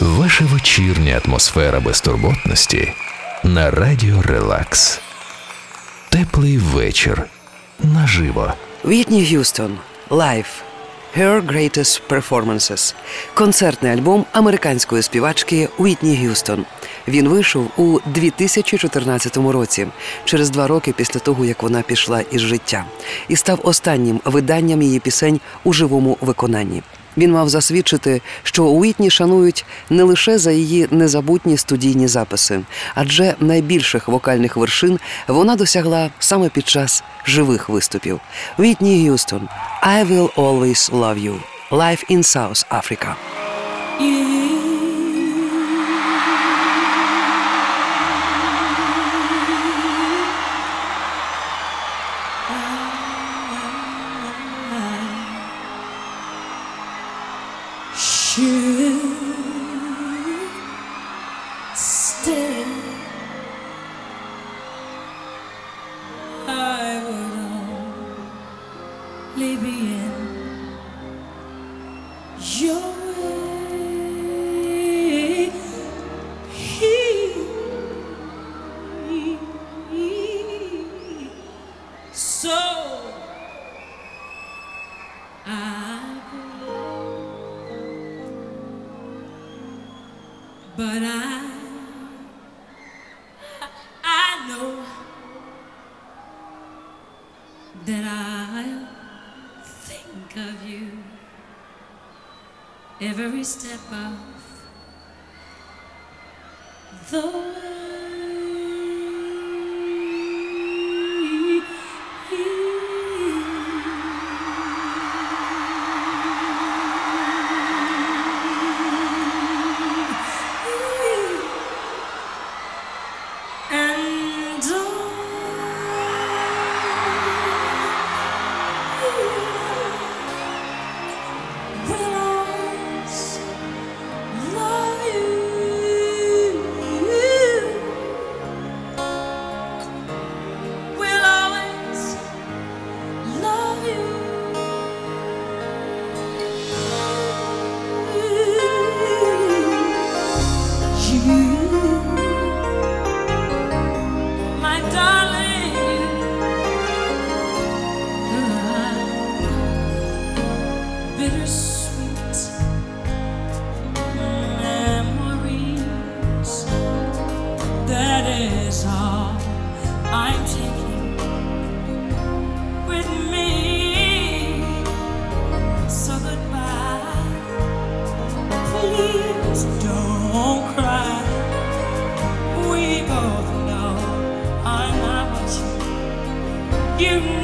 Ваша вечірня атмосфера безтурботності на радіо Релакс. Теплий вечір наживо. Вітні Г'юстон Live. Her Greatest Performances концертний альбом американської співачки Уітні Г'юстон. Він вийшов у 2014 році, через два роки після того, як вона пішла із життя, і став останнім виданням її пісень у живому виконанні. Він мав засвідчити, що Уітні шанують не лише за її незабутні студійні записи, адже найбільших вокальних вершин вона досягла саме під час живих виступів. Уітні Г'юстон «I will always love you» Life in South Africa. But I, I know that I'll think of you every step of the way. You,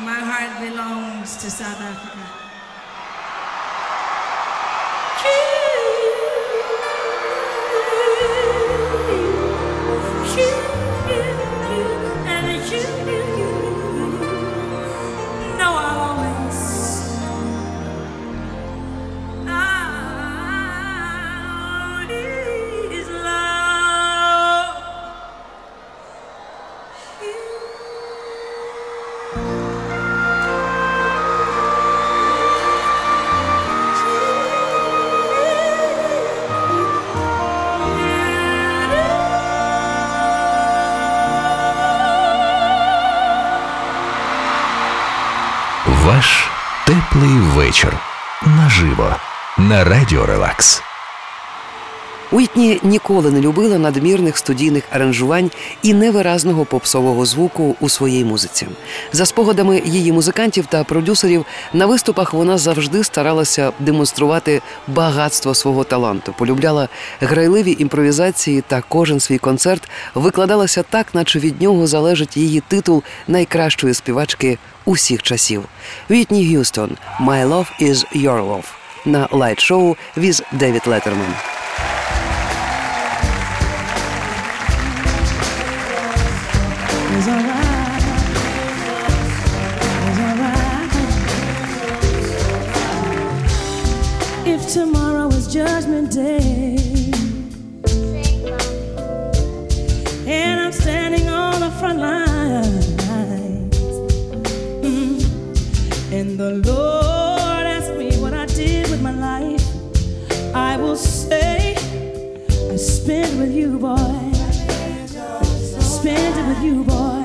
my heart belongs to South Africa. Вечір. Наживо. На радіо Релакс. Уітні ніколи не любила надмірних студійних аранжувань і невиразного попсового звуку у своїй музиці. За спогадами її музикантів та продюсерів, на виступах вона завжди старалася демонструвати багатство свого таланту, полюбляла грайливі імпровізації та кожен свій концерт викладалася так, наче від нього залежить її титул найкращої співачки усіх часів. Вітні Г'юстон «My Love is Your Love» на Late Show with David Letterman. If tomorrow is judgment Day, spend it with you, boy.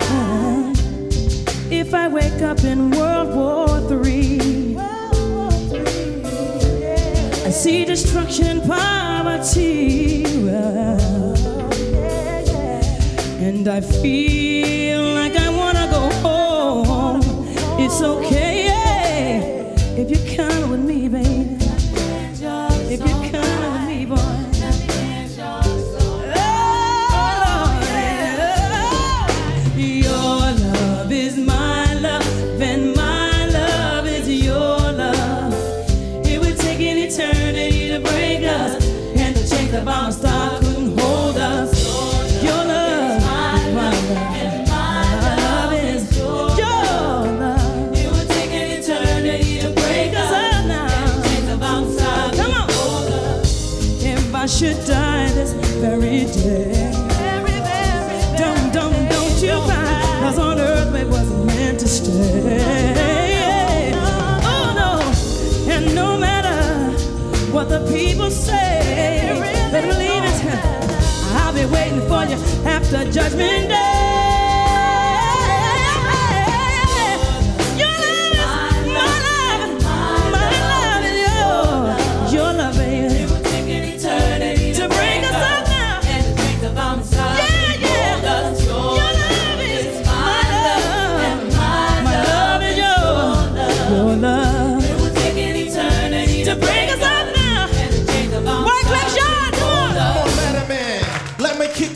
Uh, If I wake up in World War III, I see destruction poverty, and I feel after Judgment Day.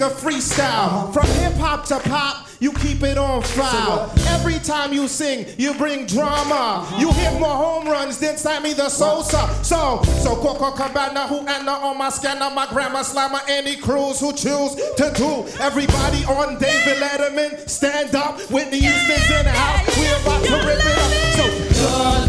A freestyle. From hip hop to pop, you keep it on file. Every time you sing, you bring drama. You hit more home runs than Sammy the Sosa. So, so Coco Cabana, who Anna on my scanner, my grandma slammer, any Cruz, who choose to do. Everybody on David Letterman, stand up. Whitney Houston's in the house. We're about to rip it up. So,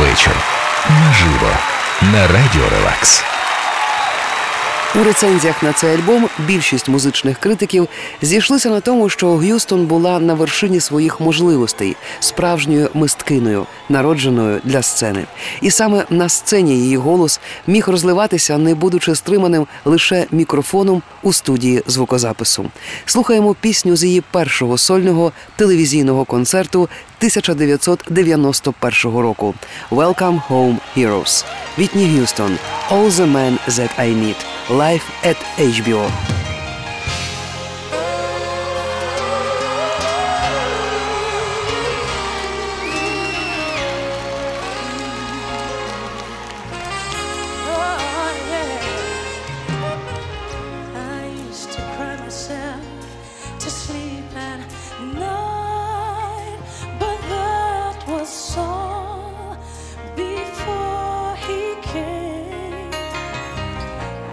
вечір. Наживо. на радіо Релакс. У рецензіях на цей альбом більшість музичних критиків зійшлися на тому, що Г'юстон була на вершині своїх можливостей, справжньою мисткиною, народженою для сцени. І саме на сцені її голос міг розливатися, не будучи стриманим лише мікрофоном у студії звукозапису. Слухаємо пісню з її першого сольного телевізійного концерту 1991 року «Welcome Home Heroes». Вітні Г'юстон «All the Men That I Need» Live at HBO.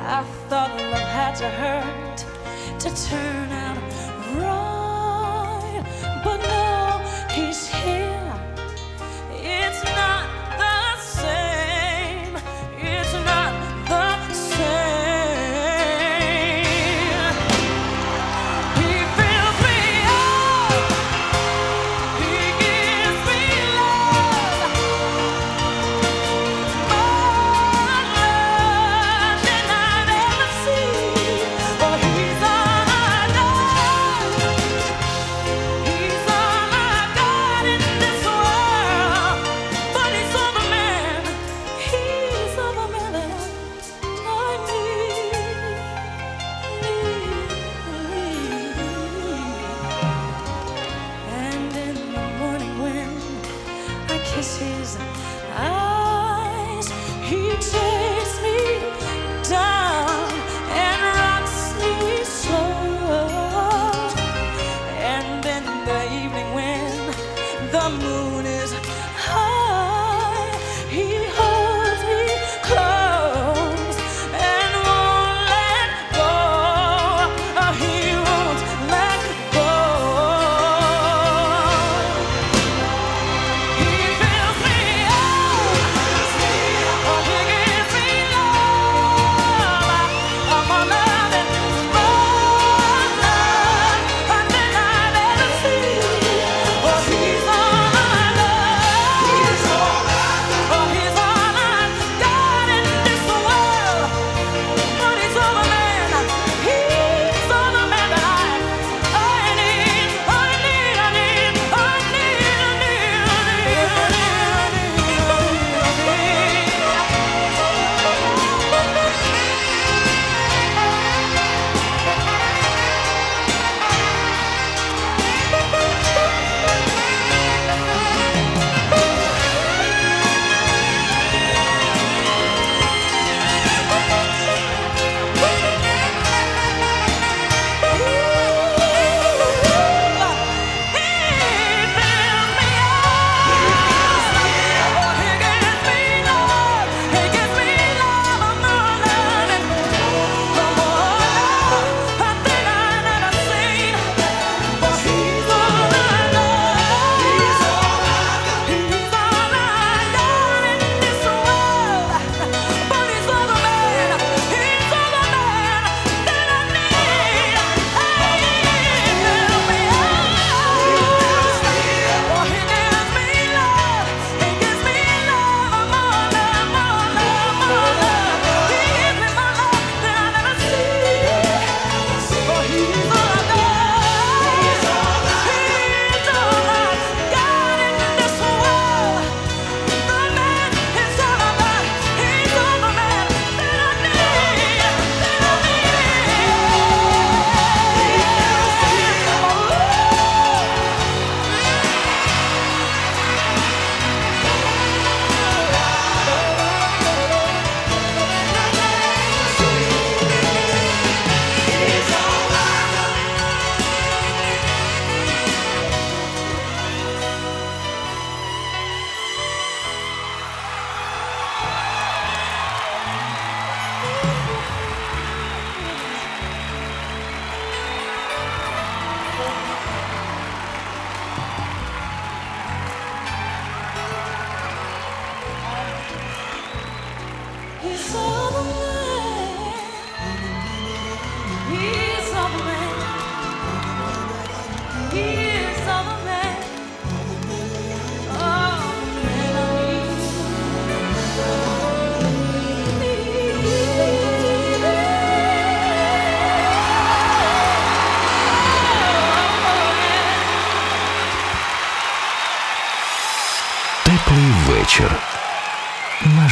I thought love had to hurt to turn out right, you.